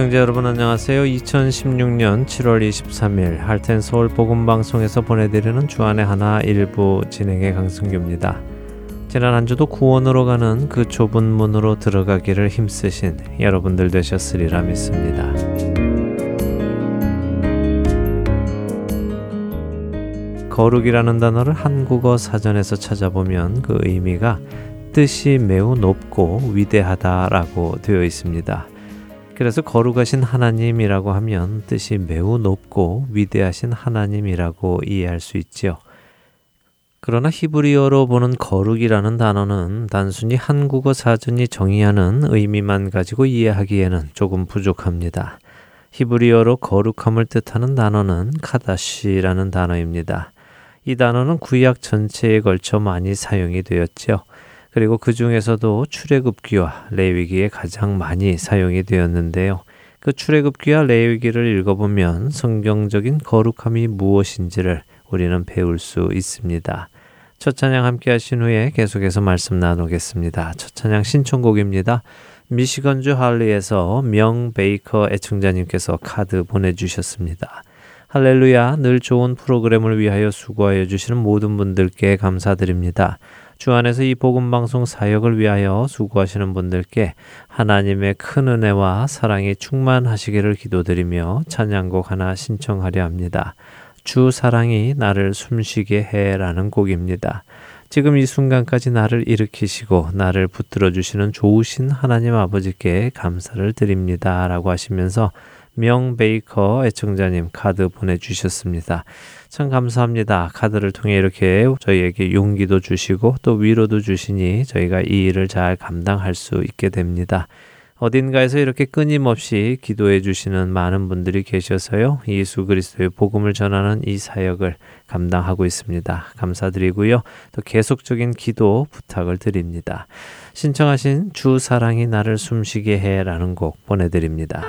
애청자 여러분 안녕하세요. 2016년 7월 23일 할텐 서울 복음 방송에서 보내드리는 주안의 하나 일부 진행의 강승규입니다. 지난 한 주도 구원으로 가는 그 좁은 문으로 들어가기를 힘쓰신 여러분들 되셨으리라 믿습니다. 거룩이라는 단어를 한국어 사전에서 찾아보면 그 의미가 뜻이 매우 높고 위대하다라고 되어 있습니다. 그래서 거룩하신 하나님이라고 하면 뜻이 매우 높고 위대하신 하나님이라고 이해할 수 있지요. 그러나 히브리어로 보는 거룩이라는 단어는 단순히 한국어 사전이 정의하는 의미만 가지고 이해하기에는 조금 부족합니다. 히브리어로 거룩함을 뜻하는 단어는 카다시라는 단어입니다. 이 단어는 구약 전체에 걸쳐 많이 사용이 되었죠. 그리고 그 중에서도 출애굽기와 레위기에 가장 많이 사용이 되었는데요. 그 출애굽기와 레위기를 읽어보면 성경적인 거룩함이 무엇인지를 우리는 배울 수 있습니다. 첫 찬양 함께 하신 후에 계속해서 말씀 나누겠습니다. 첫 찬양 신청곡입니다. 미시건주 할리에서 명 베이커 애청자님께서 카드 보내주셨습니다. 할렐루야, 늘 좋은 프로그램을 위하여 수고하여 주시는 모든 분들께 감사드립니다. 주 안에서 이 복음 방송 사역을 위하여 수고하시는 분들께 하나님의 큰 은혜와 사랑이 충만하시기를 기도드리며 찬양곡 하나 신청하려 합니다. 주 사랑이 나를 숨쉬게 해라는 곡입니다. 지금 이 순간까지 나를 일으키시고 나를 붙들어 주시는 좋으신 하나님 아버지께 감사를 드립니다. 라고 하시면서 명 베이커 애청자님 카드 보내주셨습니다. 참 감사합니다. 카드를 통해 이렇게 저희에게 용기도 주시고 또 위로도 주시니 저희가 이 일을 잘 감당할 수 있게 됩니다. 어딘가에서 이렇게 끊임없이 기도해 주시는 많은 분들이 계셔서요. 예수 그리스도의 복음을 전하는 이 사역을 감당하고 있습니다. 감사드리고요. 또 계속적인 기도 부탁을 드립니다. 신청하신 주 사랑이 나를 숨쉬게 해라는 곡 보내드립니다.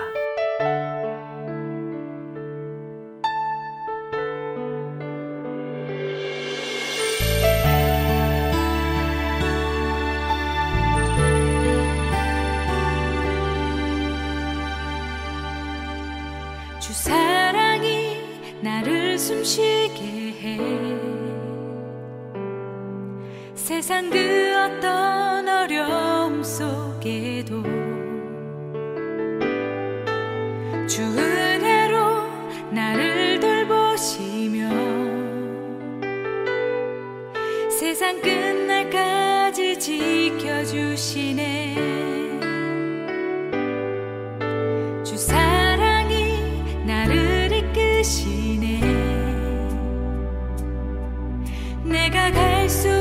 지 지켜주시네. 주 사랑이 나를 이끄시네. 내가 갈수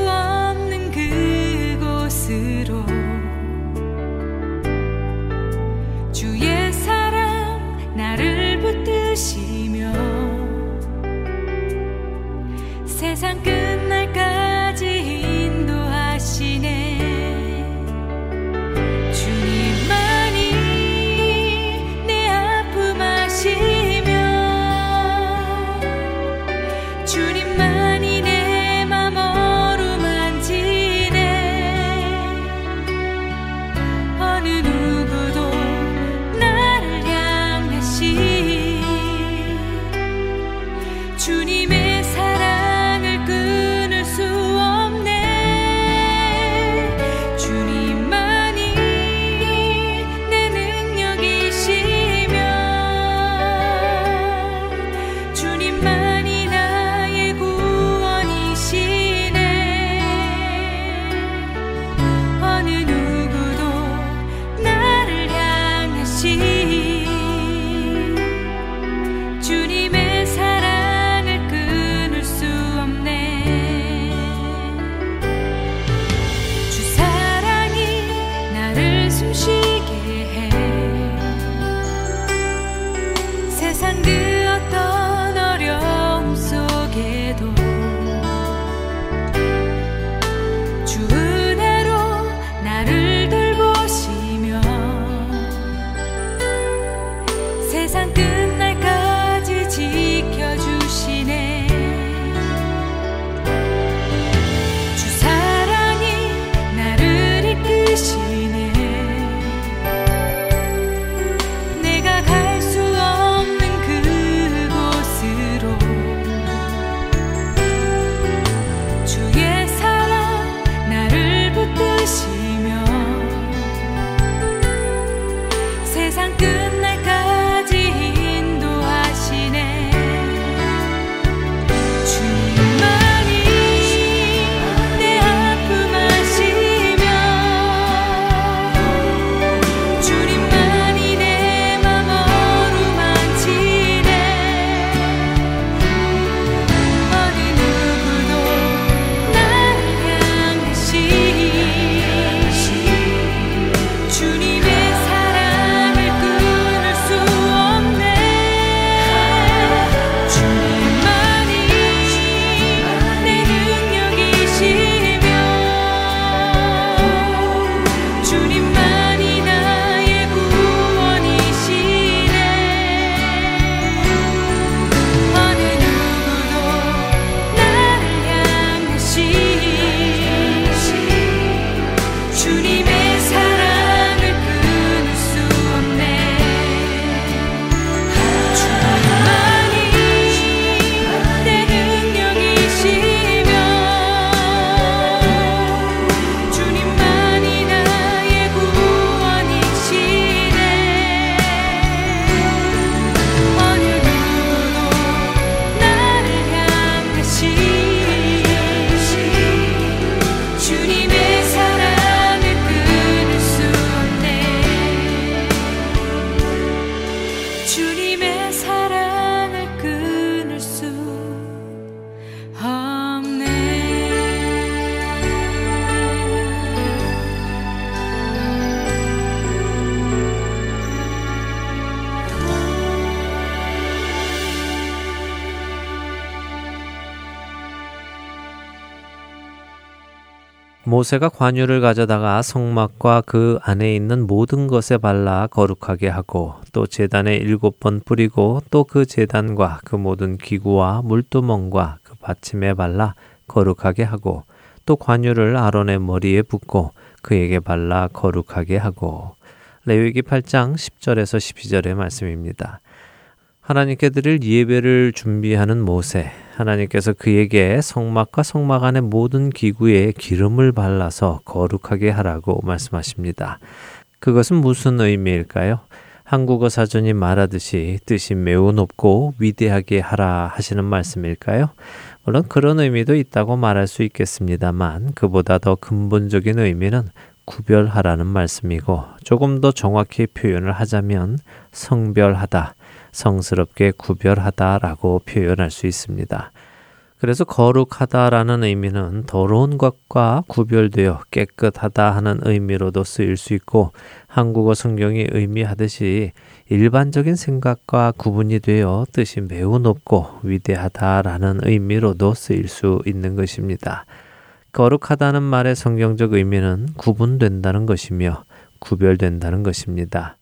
모세가 관유를 가져다가 성막과 그 안에 있는 모든 것에 발라 거룩하게 하고 또 제단에 일곱 번 뿌리고 또 그 제단과 그 모든 기구와 물두멍과 그 받침에 발라 거룩하게 하고 또 관유를 아론의 머리에 붓고 그에게 발라 거룩하게 하고 레위기 8장 10절에서 12절의 말씀입니다. 하나님께 드릴 예배를 준비하는 모세 하나님께서 그에게 성막과 성막 안의 모든 기구에 기름을 발라서 거룩하게 하라고 말씀하십니다. 그것은 무슨 의미일까요? 한국어 사전이 말하듯이 뜻이 매우 높고 위대하게 하라 하시는 말씀일까요? 물론 그런 의미도 있다고 말할 수 있겠습니다만 그보다 더 근본적인 의미는 구별하라는 말씀이고 조금 더 정확히 표현을 하자면 성별하다, 성스럽게 구별하다라고 표현할 수 있습니다. 그래서 거룩하다라는 의미는 더러운 것과 구별되어 깨끗하다 하는 의미로도 쓰일 수 있고 한국어 성경이 의미하듯이 일반적인 생각과 구분이 되어 뜻이 매우 높고 위대하다라는 의미로도 쓰일 수 있는 것입니다. 거룩하다는 말의 성경적 의미는 구분된다는 것이며 구별된다는 것입니다.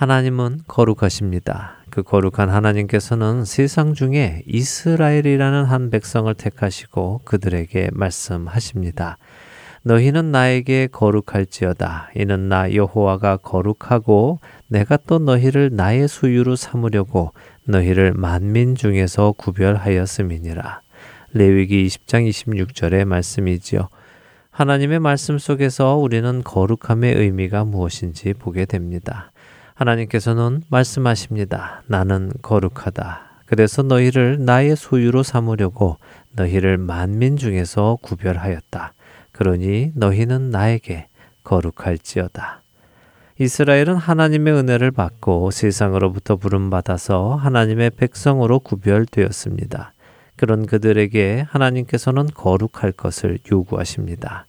하나님은 거룩하십니다. 그 거룩한 하나님께서는 세상 중에 이스라엘이라는 한 백성을 택하시고 그들에게 말씀하십니다. 너희는 나에게 거룩할지어다. 이는 나 여호와가 거룩하고 내가 또 너희를 나의 소유로 삼으려고 너희를 만민 중에서 구별하였음이니라. 레위기 20장 26절의 말씀이지요. 하나님의 말씀 속에서 우리는 거룩함의 의미가 무엇인지 보게 됩니다. 하나님께서는 말씀하십니다. 나는 거룩하다. 그래서 너희를 나의 소유로 삼으려고 너희를 만민 중에서 구별하였다. 그러니 너희는 나에게 거룩할지어다. 이스라엘은 하나님의 은혜를 받고 세상으로부터 부름받아서 하나님의 백성으로 구별되었습니다. 그런 그들에게 하나님께서는 거룩할 것을 요구하십니다.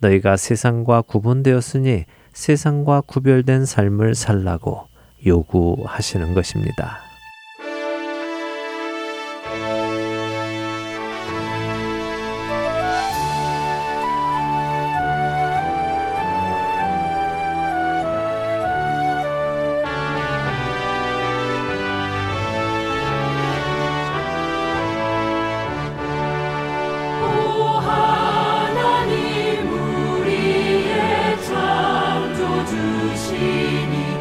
너희가 세상과 구분되었으니 세상과 구별된 삶을 살라고 요구하시는 것입니다. 주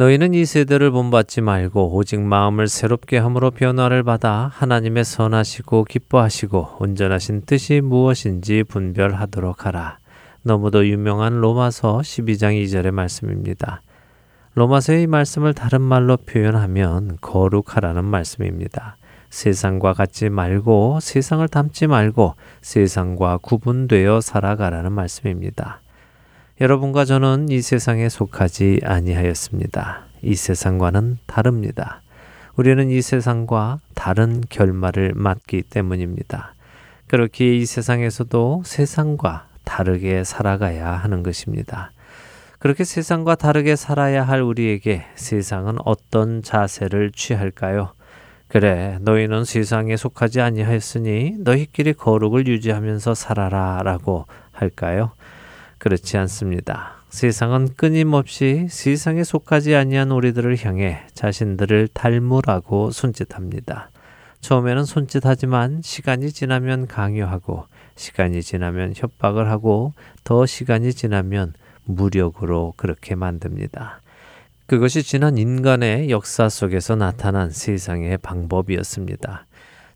너희는 이 세대를 본받지 말고 오직 마음을 새롭게 함으로 변화를 받아 하나님의 선하시고 기뻐하시고 온전하신 뜻이 무엇인지 분별하도록 하라. 너무도 유명한 로마서 12장 2절의 말씀입니다. 로마서의 말씀을 다른 말로 표현하면 거룩하라는 말씀입니다. 세상과 같지 말고 세상을 닮지 말고 세상과 구분되어 살아가라는 말씀입니다. 여러분과 저는 이 세상에 속하지 아니하였습니다. 이 세상과는 다릅니다. 우리는 이 세상과 다른 결말을 맞기 때문입니다. 그렇게 이 세상에서도 세상과 다르게 살아가야 하는 것입니다. 그렇게 세상과 다르게 살아야 할 우리에게 세상은 어떤 자세를 취할까요? 그래, 너희는 세상에 속하지 아니하였으니 너희끼리 거룩을 유지하면서 살아라 라고 할까요? 그렇지 않습니다. 세상은 끊임없이 세상에 속하지 아니한 우리들을 향해 자신들을 닮으라고 손짓합니다. 처음에는 손짓하지만 시간이 지나면 강요하고 시간이 지나면 협박을 하고 더 시간이 지나면 무력으로 그렇게 만듭니다. 그것이 지난 인간의 역사 속에서 나타난 세상의 방법이었습니다.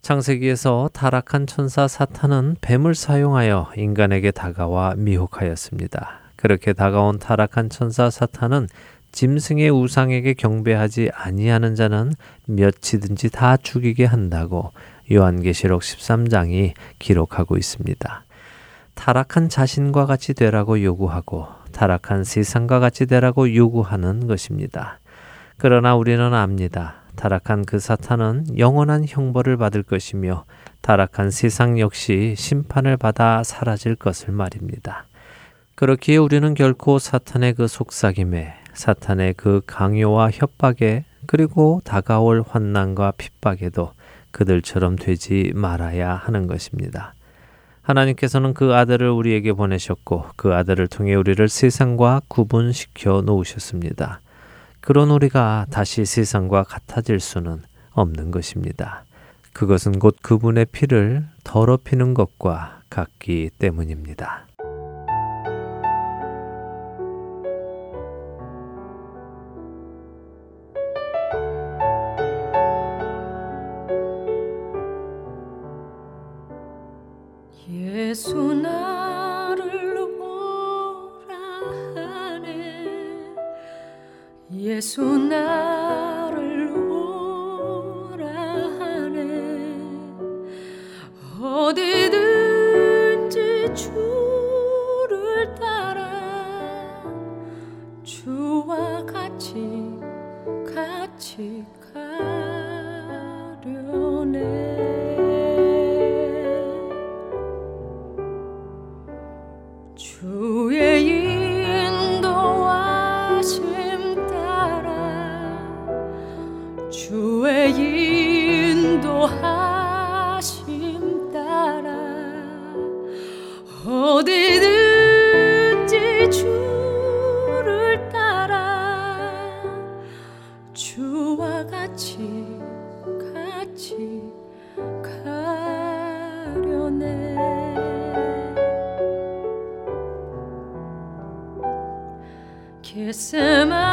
창세기에서 타락한 천사 사탄은 뱀을 사용하여 인간에게 다가와 미혹하였습니다. 그렇게 다가온 타락한 천사 사탄은 짐승의 우상에게 경배하지 아니하는 자는 몇이든지 다 죽이게 한다고 요한계시록 13장이 기록하고 있습니다. 타락한 자신과 같이 되라고 요구하고 타락한 세상과 같이 되라고 요구하는 것입니다. 그러나 우리는 압니다. 타락한 그 사탄은 영원한 형벌을 받을 것이며 타락한 세상 역시 심판을 받아 사라질 것을 말입니다. 그렇기에 우리는 결코 사탄의 그 속삭임에 사탄의 그 강요와 협박에 그리고 다가올 환난과 핍박에도 그들처럼 되지 말아야 하는 것입니다. 하나님께서는 그 아들을 우리에게 보내셨고 그 아들을 통해 우리를 세상과 구분시켜 놓으셨습니다. 그런 우리가 다시 세상과 같아질 수는 없는 것입니다. 그것은 곧 그분의 피를 더럽히는 것과 같기 때문입니다. 예수 나 예수 나를 오라 하네. 어디든지 주를 따라 주와 같이 같이 가려네 December.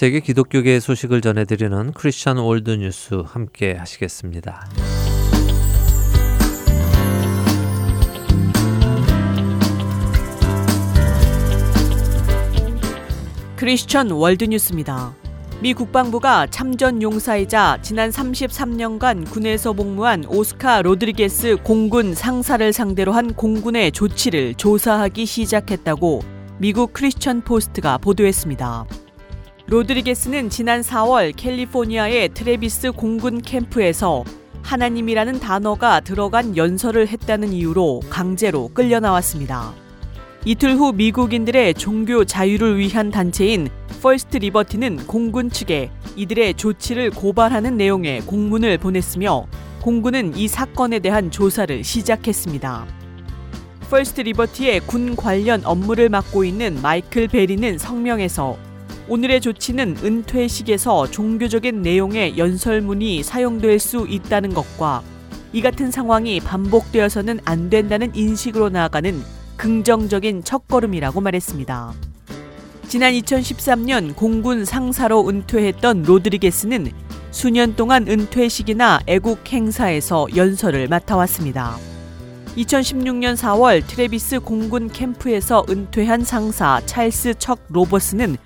세계 기독교계의 소식을 전해드리는 크리스천 월드 뉴스 함께 하시겠습니다. 크리스천 월드 뉴스입니다. 미 국방부가 참전 용사이자 지난 33년간 군에서 복무한 오스카 로드리게스 공군 상사를 상대로 한 공군의 조치를 조사하기 시작했다고 미국 크리스천 포스트가 보도했습니다. 로드리게스는 지난 4월 캘리포니아의 트레비스 공군 캠프에서 하나님이라는 단어가 들어간 연설을 했다는 이유로 강제로 끌려 나왔습니다. 이틀 후 미국인들의 종교 자유를 위한 단체인 퍼스트 리버티는 공군 측에 이들의 조치를 고발하는 내용의 공문을 보냈으며 공군은 이 사건에 대한 조사를 시작했습니다. 퍼스트 리버티의 군 관련 업무를 맡고 있는 마이클 베리는 성명에서 오늘의 조치는 은퇴식에서 종교적인 내용의 연설문이 사용될 수 있다는 것과 이 같은 상황이 반복되어서는 안 된다는 인식으로 나아가는 긍정적인 첫걸음이라고 말했습니다. 지난 2013년 공군 상사로 은퇴했던 로드리게스는 수년 동안 은퇴식이나 애국 행사에서 연설을 맡아왔습니다. 2016년 4월 트레비스 공군 캠프에서 은퇴한 상사 찰스 척 로버스는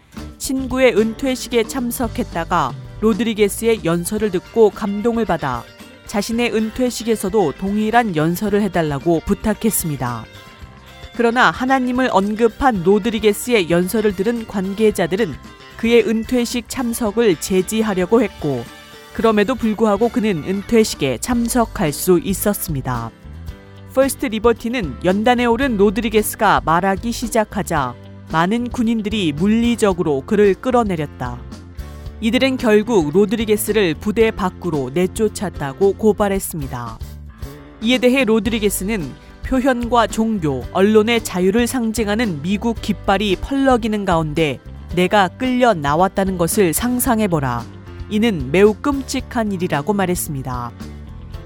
친구의 은퇴식에 참석했다가 로드리게스의 연설을 듣고 감동을 받아 자신의 은퇴식에서도 동일한 연설을 해달라고 부탁했습니다. 그러나 하나님을 언급한 로드리게스의 연설을 들은 관계자들은 그의 은퇴식 참석을 제지하려고 했고 그럼에도 불구하고 그는 은퇴식에 참석할 수 있었습니다. 퍼스트 리버티는 연단에 오른 로드리게스가 말하기 시작하자 많은 군인들이 물리적으로 그를 끌어내렸다. 이들은 결국 로드리게스를 부대 밖으로 내쫓았다고 고발했습니다. 이에 대해 로드리게스는 표현과 종교, 언론의 자유를 상징하는 미국 깃발이 펄럭이는 가운데 내가 끌려 나왔다는 것을 상상해보라. 이는 매우 끔찍한 일이라고 말했습니다.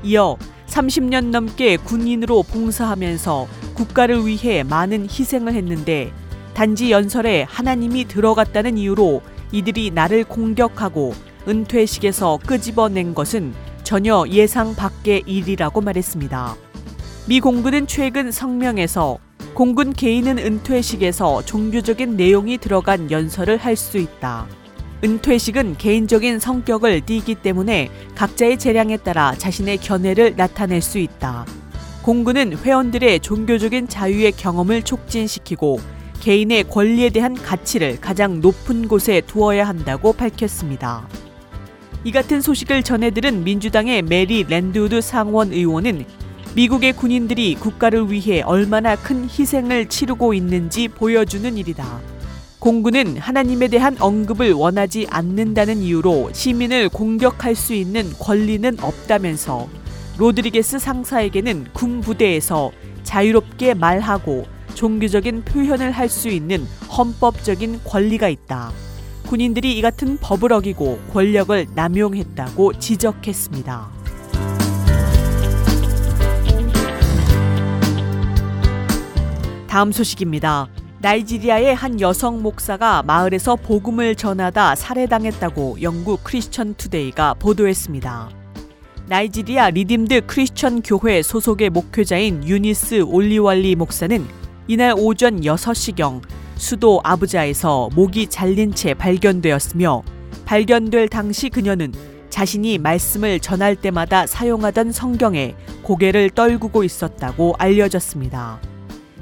이어 30년 넘게 군인으로 봉사하면서 국가를 위해 많은 희생을 했는데 단지 연설에 하나님이 들어갔다는 이유로 이들이 나를 공격하고 은퇴식에서 끄집어낸 것은 전혀 예상 밖의 일이라고 말했습니다. 미 공군은 최근 성명에서 공군 개인은 은퇴식에서 종교적인 내용이 들어간 연설을 할 수 있다. 은퇴식은 개인적인 성격을 띠기 때문에 각자의 재량에 따라 자신의 견해를 나타낼 수 있다. 공군은 회원들의 종교적인 자유의 경험을 촉진시키고 개인의 권리에 대한 가치를 가장 높은 곳에 두어야 한다고 밝혔습니다. 이 같은 소식을 전해들은 민주당의 메리 랜드우드 상원 의원은 미국의 군인들이 국가를 위해 얼마나 큰 희생을 치르고 있는지 보여주는 일이다. 공군은 하나님에 대한 언급을 원하지 않는다는 이유로 시민을 공격할 수 있는 권리는 없다면서 로드리게스 상사에게는 군 부대에서 자유롭게 말하고 종교적인 표현을 할 수 있는 헌법적인 권리가 있다. 군인들이 이 같은 법을 어기고 권력을 남용했다고 지적했습니다. 다음 소식입니다. 나이지리아의 한 여성 목사가 마을에서 복음을 전하다 살해당했다고 영국 크리스천 투데이가 보도했습니다. 나이지리아 리딤드 크리스천 교회 소속의 목회자인 유니스 올리왈리 목사는 이날 오전 6시경 수도 아부자에서 목이 잘린 채 발견되었으며 발견될 당시 그녀는 자신이 말씀을 전할 때마다 사용하던 성경에 고개를 떨구고 있었다고 알려졌습니다.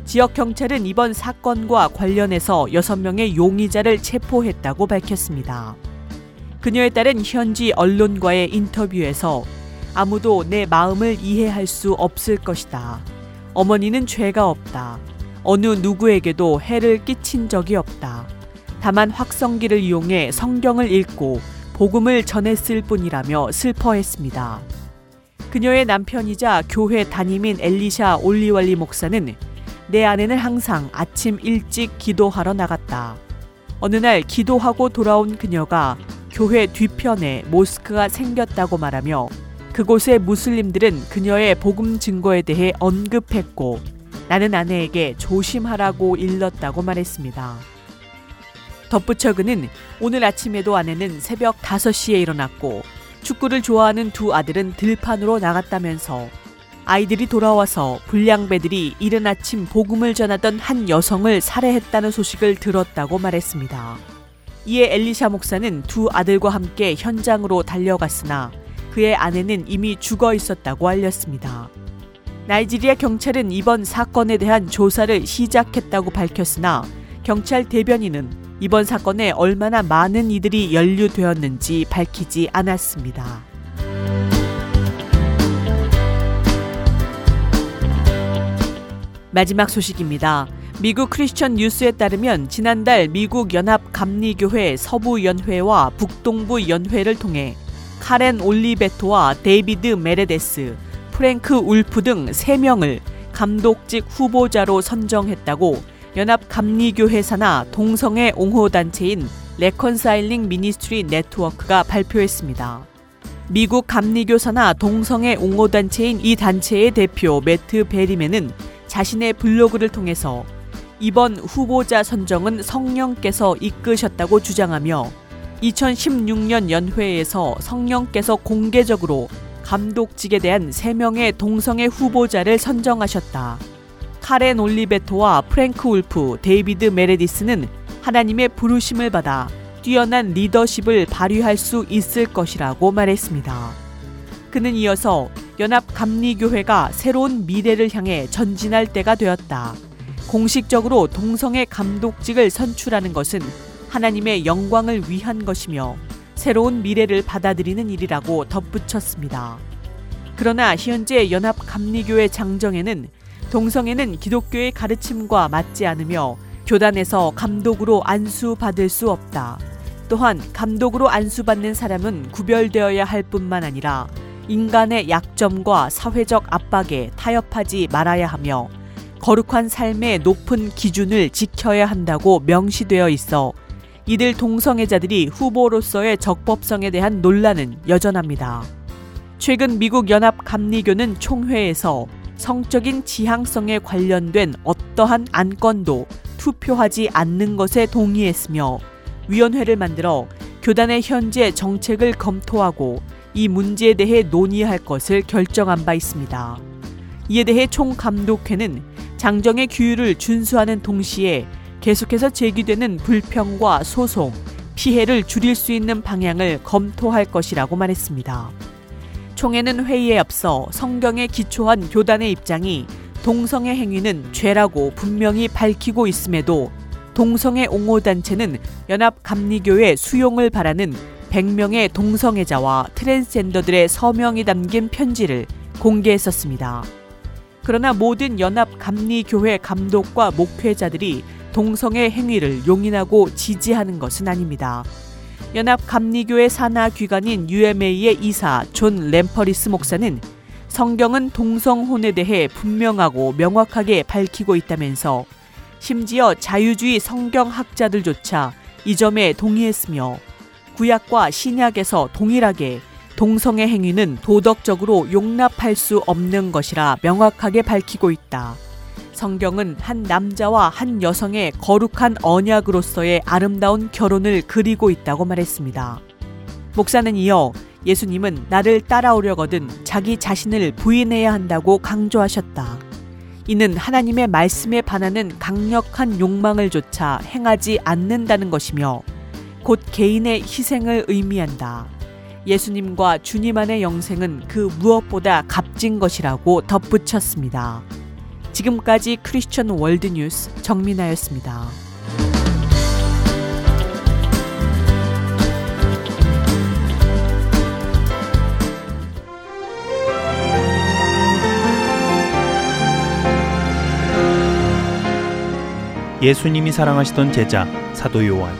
지역 경찰은 이번 사건과 관련해서 6명의 용의자를 체포했다고 밝혔습니다. 그녀에 따른 현지 언론과의 인터뷰에서 아무도 내 마음을 이해할 수 없을 것이다. 어머니는 죄가 없다. 어느 누구에게도 해를 끼친 적이 없다. 다만 확성기를 이용해 성경을 읽고 복음을 전했을 뿐이라며 슬퍼했습니다. 그녀의 남편이자 교회 담임인 엘리샤 올리왈리 목사는 내 아내는 항상 아침 일찍 기도하러 나갔다. 어느 날 기도하고 돌아온 그녀가 교회 뒤편에 모스크가 생겼다고 말하며 그곳의 무슬림들은 그녀의 복음 증거에 대해 언급했고 나는 아내에게 조심하라고 일렀다고 말했습니다. 덧붙여 그는 오늘 아침에도 아내는 새벽 5시에 일어났고 축구를 좋아하는 두 아들은 들판으로 나갔다면서 아이들이 돌아와서 불량배들이 이른 아침 복음을 전하던 한 여성을 살해했다는 소식을 들었다고 말했습니다. 이에 엘리샤 목사는 두 아들과 함께 현장으로 달려갔으나 그의 아내는 이미 죽어 있었다고 알렸습니다. 나이지리아 경찰은 이번 사건에 대한 조사를 시작했다고 밝혔으나 경찰 대변인은 이번 사건에 얼마나 많은 이들이 연루되었는지 밝히지 않았습니다. 마지막 소식입니다. 미국 크리스천 뉴스에 따르면 지난달 미국 연합 감리교회 서부 연회와 북동부 연회를 통해 카렌 올리베토와 데이비드 메레데스, 프랭크 울프 등 3명을 감독직 후보자로 선정했다고 연합 감리교회 산하 동성애 옹호 단체인 Reconciling Ministries Network가 발표했습니다. 미국 감리교 산하 동성애 옹호 단체인 이 단체의 대표 매트 베리맨은 자신의 블로그를 통해서 이번 후보자 선정은 성령께서 이끄셨다고 주장하며 2016년 연회에서 성령께서 공개적으로 감독직에 대한 3명의 동성애 후보자를 선정하셨다. 카렌 올리베토와 프랭크 울프, 데이비드 메레디스는 하나님의 부르심을 받아 뛰어난 리더십을 발휘할 수 있을 것이라고 말했습니다. 그는 이어서 연합 감리교회가 새로운 미래를 향해 전진할 때가 되었다. 공식적으로 동성애 감독직을 선출하는 것은 하나님의 영광을 위한 것이며 새로운 미래를 받아들이는 일이라고 덧붙였습니다. 그러나 현재 연합 감리교회 장정에는 동성애는 기독교의 가르침과 맞지 않으며 교단에서 감독으로 안수받을 수 없다. 또한 감독으로 안수받는 사람은 구별되어야 할 뿐만 아니라 인간의 약점과 사회적 압박에 타협하지 말아야 하며 거룩한 삶의 높은 기준을 지켜야 한다고 명시되어 있어 이들 동성애자들이 후보로서의 적법성에 대한 논란은 여전합니다. 최근 미국 연합 감리교는 총회에서 성적인 지향성에 관련된 어떠한 안건도 투표하지 않는 것에 동의했으며 위원회를 만들어 교단의 현재 정책을 검토하고 이 문제에 대해 논의할 것을 결정한 바 있습니다. 이에 대해 총감독회는 장정의 규율을 준수하는 동시에 계속해서 제기되는 불평과 소송, 피해를 줄일 수 있는 방향을 검토할 것이라고 말했습니다. 총회는 회의에 앞서 성경에 기초한 교단의 입장이 동성애 행위는 죄라고 분명히 밝히고 있음에도 동성애 옹호단체는 연합감리교회 수용을 바라는 100명의 동성애자와 트랜스젠더들의 서명이 담긴 편지를 공개했었습니다. 그러나 모든 연합 감리교회 감독과 목회자들이 동성애 행위를 용인하고 지지하는 것은 아닙니다. 연합 감리교회 산하 기관인 UMA의 이사 존 램퍼리스 목사는 성경은 동성혼에 대해 분명하고 명확하게 밝히고 있다면서 심지어 자유주의 성경학자들조차 이 점에 동의했으며 구약과 신약에서 동일하게 동성애 행위는 도덕적으로 용납할 수 없는 것이라 명확하게 밝히고 있다. 성경은 한 남자와 한 여성의 거룩한 언약으로서의 아름다운 결혼을 그리고 있다고 말했습니다. 목사는 이어 예수님은 나를 따라오려거든 자기 자신을 부인해야 한다고 강조하셨다. 이는 하나님의 말씀에 반하는 강력한 욕망을 조차 행하지 않는다는 것이며 곧 개인의 희생을 의미한다. 예수님과 주님 안의 영생은 그 무엇보다 값진 것이라고 덧붙였습니다. 지금까지 크리스천 월드 뉴스 정민아였습니다. 예수님이 사랑하시던 제자 사도 요한.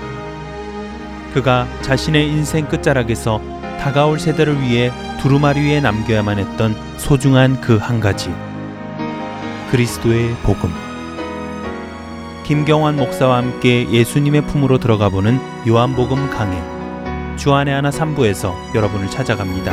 그가 자신의 인생 끝자락에서 다가올 세대를 위해 두루마리 위에 남겨야만 했던 소중한 그 한 가지. 그리스도의 복음. 김경환 목사와 함께 예수님의 품으로 들어가 보는 요한복음 강해. 주안의 하나 3부에서 여러분을 찾아갑니다.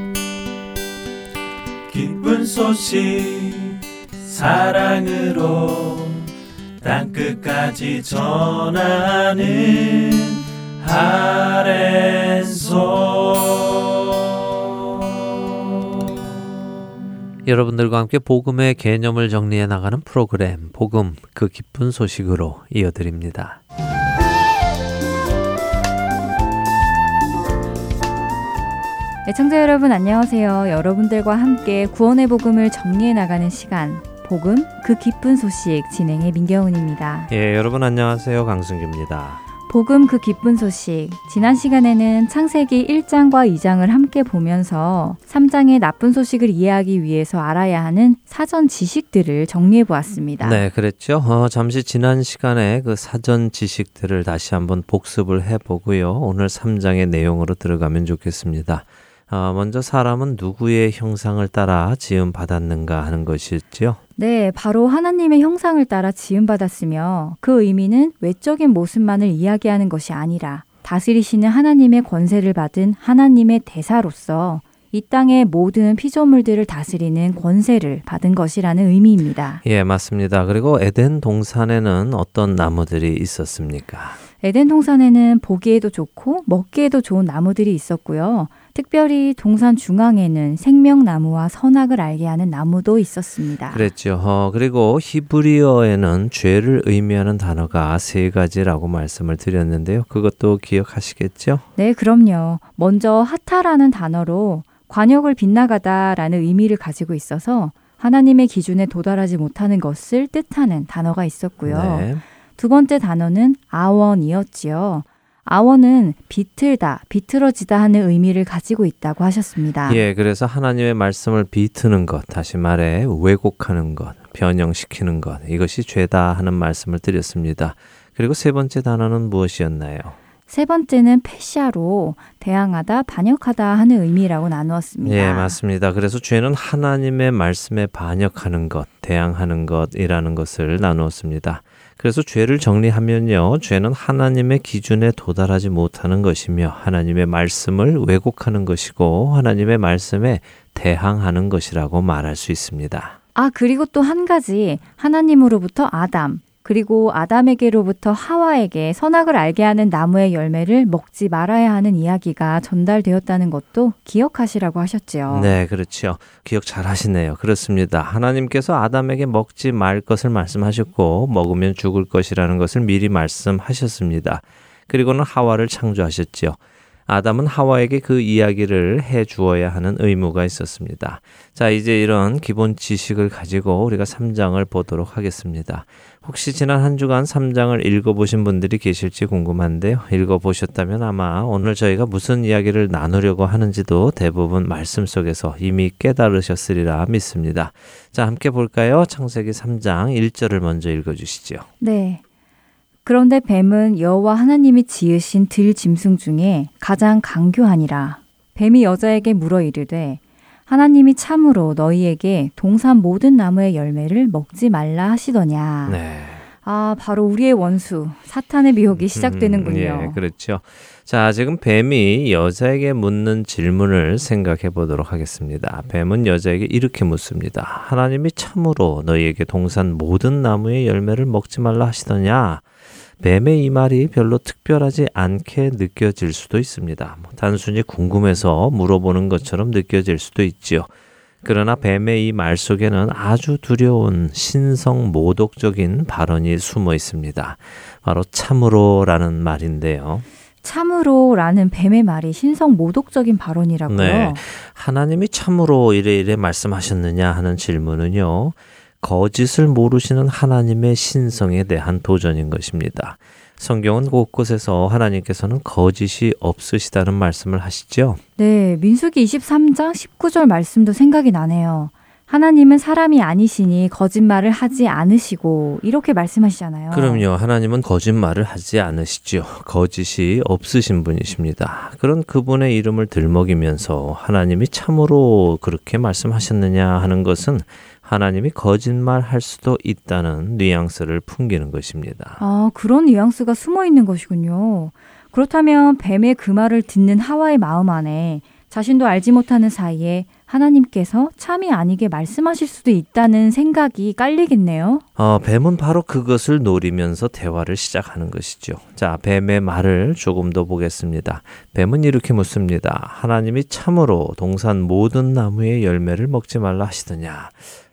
기쁜 소식 사랑으로 땅끝까지 전하는 여러분들과 함께 복음의 개념을 정리해 나가는 프로그램 복음 그 기쁜 소식으로 이어드립니다. 애청자 여러분 안녕하세요. 여러분들과 함께 구원의 복음을 정리해 나가는 시간 복음 그 기쁜 소식 진행의 민경훈입니다. 예, 여러분 안녕하세요. 강승규입니다. 복음 그 기쁜 소식. 지난 시간에는 창세기 1장과 2장을 함께 보면서 3장의 나쁜 소식을 이해하기 위해서 알아야 하는 사전 지식들을 정리해 보았습니다. 네, 그랬죠. 어, 잠시 지난 시간에 그 사전 지식들을 다시 한번 복습을 해 보고요. 오늘 3장의 내용으로 들어가면 좋겠습니다. 어, 먼저 사람은 누구의 형상을 따라 지음 받았는가 하는 것이지요. 네, 바로 하나님의 형상을 따라 지음 받았으며 그 의미는 외적인 모습만을 이야기하는 것이 아니라 다스리시는 하나님의 권세를 받은 하나님의 대사로서 이 땅의 모든 피조물들을 다스리는 권세를 받은 것이라는 의미입니다. 예, 맞습니다. 그리고 에덴 동산에는 어떤 나무들이 있었습니까? 에덴 동산에는 보기에도 좋고 먹기에도 좋은 나무들이 있었고요. 특별히 동산 중앙에는 생명나무와 선악을 알게 하는 나무도 있었습니다. 그랬죠. 어, 그리고 히브리어에는 죄를 의미하는 단어가 세 가지라고 말씀을 드렸는데요. 그것도 기억하시겠죠? 네, 그럼요. 먼저 하타라는 단어로 관역을 빗나가다라는 의미를 가지고 있어서 하나님의 기준에 도달하지 못하는 것을 뜻하는 단어가 있었고요. 네. 두 번째 단어는 עוון이었지요. 아원은 비틀다, 비틀어지다 하는 의미를 가지고 있다고 하셨습니다. 예, 그래서 하나님의 말씀을 비트는 것, 다시 말해 왜곡하는 것, 변형시키는 것, 이것이 죄다 하는 말씀을 드렸습니다. 그리고 세 번째 단어는 무엇이었나요? 세 번째는 פשע로 대항하다, 반역하다 하는 의미라고 나누었습니다. 예, 맞습니다. 그래서 죄는 하나님의 말씀에 반역하는 것, 대항하는 것이라는 것을 나누었습니다. 그래서 죄를 정리하면요. 죄는 하나님의 기준에 도달하지 못하는 것이며 하나님의 말씀을 왜곡하는 것이고 하나님의 말씀에 대항하는 것이라고 말할 수 있습니다. 아, 그리고 또 한 가지 하나님으로부터 아담, 그리고 아담에게로부터 하와에게 선악을 알게 하는 나무의 열매를 먹지 말아야 하는 이야기가 전달되었다는 것도 기억하시라고 하셨지요. 네, 그렇죠. 기억 잘 하시네요. 그렇습니다. 하나님께서 아담에게 먹지 말 것을 말씀하셨고 먹으면 죽을 것이라는 것을 미리 말씀하셨습니다. 그리고는 하와를 창조하셨지요. 아담은 하와에게 그 이야기를 해 주어야 하는 의무가 있었습니다. 자, 이제 이런 기본 지식을 가지고 우리가 3장을 보도록 하겠습니다. 혹시 지난 한 주간 3장을 읽어보신 분들이 계실지 궁금한데요. 읽어보셨다면 아마 오늘 저희가 무슨 이야기를 나누려고 하는지도 대부분 말씀 속에서 이미 깨달으셨으리라 믿습니다. 자, 함께 볼까요? 창세기 3장 1절을 먼저 읽어주시죠. 네. 그런데 뱀은 여호와 하나님이 지으신 들 짐승 중에 가장 강교하니라. 뱀이 여자에게 물어 이르되 하나님이 참으로 너희에게 동산 모든 나무의 열매를 먹지 말라 하시더냐. 네. 아, 바로 우리의 원수 사탄의 미혹이 시작되는군요. 예, 그렇죠. 자, 지금 뱀이 여자에게 묻는 질문을 생각해 보도록 하겠습니다. 뱀은 여자에게 이렇게 묻습니다. 하나님이 참으로 너희에게 동산 모든 나무의 열매를 먹지 말라 하시더냐? 뱀의 이 말이 별로 특별하지 않게 느껴질 수도 있습니다. 뭐 단순히 궁금해서 물어보는 것처럼 느껴질 수도 있지요. 그러나 뱀의 이 말 속에는 아주 두려운 신성 모독적인 발언이 숨어 있습니다. 바로 참으로라는 말인데요. 참으로라는 뱀의 말이 신성 모독적인 발언이라고요. 네. 하나님이 참으로 이래 이래 말씀하셨느냐 하는 질문은요. 거짓을 모르시는 하나님의 신성에 대한 도전인 것입니다. 성경은 곳곳에서 하나님께서는 거짓이 없으시다는 말씀을 하시죠. 네, 민수기 23장 19절 말씀도 생각이 나네요. 하나님은 사람이 아니시니 거짓말을 하지 않으시고 이렇게 말씀하시잖아요. 그럼요. 하나님은 거짓말을 하지 않으시죠. 거짓이 없으신 분이십니다. 그런 그분의 이름을 들먹이면서 하나님이 참으로 그렇게 말씀하셨느냐 하는 것은 하나님이 거짓말 할 수도 있다는 뉘앙스를 풍기는 것입니다. 아, 그런 뉘앙스가 숨어 있는 것이군요. 그렇다면 뱀의 그 말을 듣는 하와의 마음 안에 자신도 알지 못하는 사이에 하나님께서 참이 아니게 말씀하실 수도 있다는 생각이 깔리겠네요. 어, 뱀은 바로 그것을 노리면서 대화를 시작하는 것이죠. 자, 뱀의 말을 조금 더 보겠습니다. 뱀은 이렇게 묻습니다. 하나님이 참으로 동산 모든 나무의 열매를 먹지 말라 하시더냐?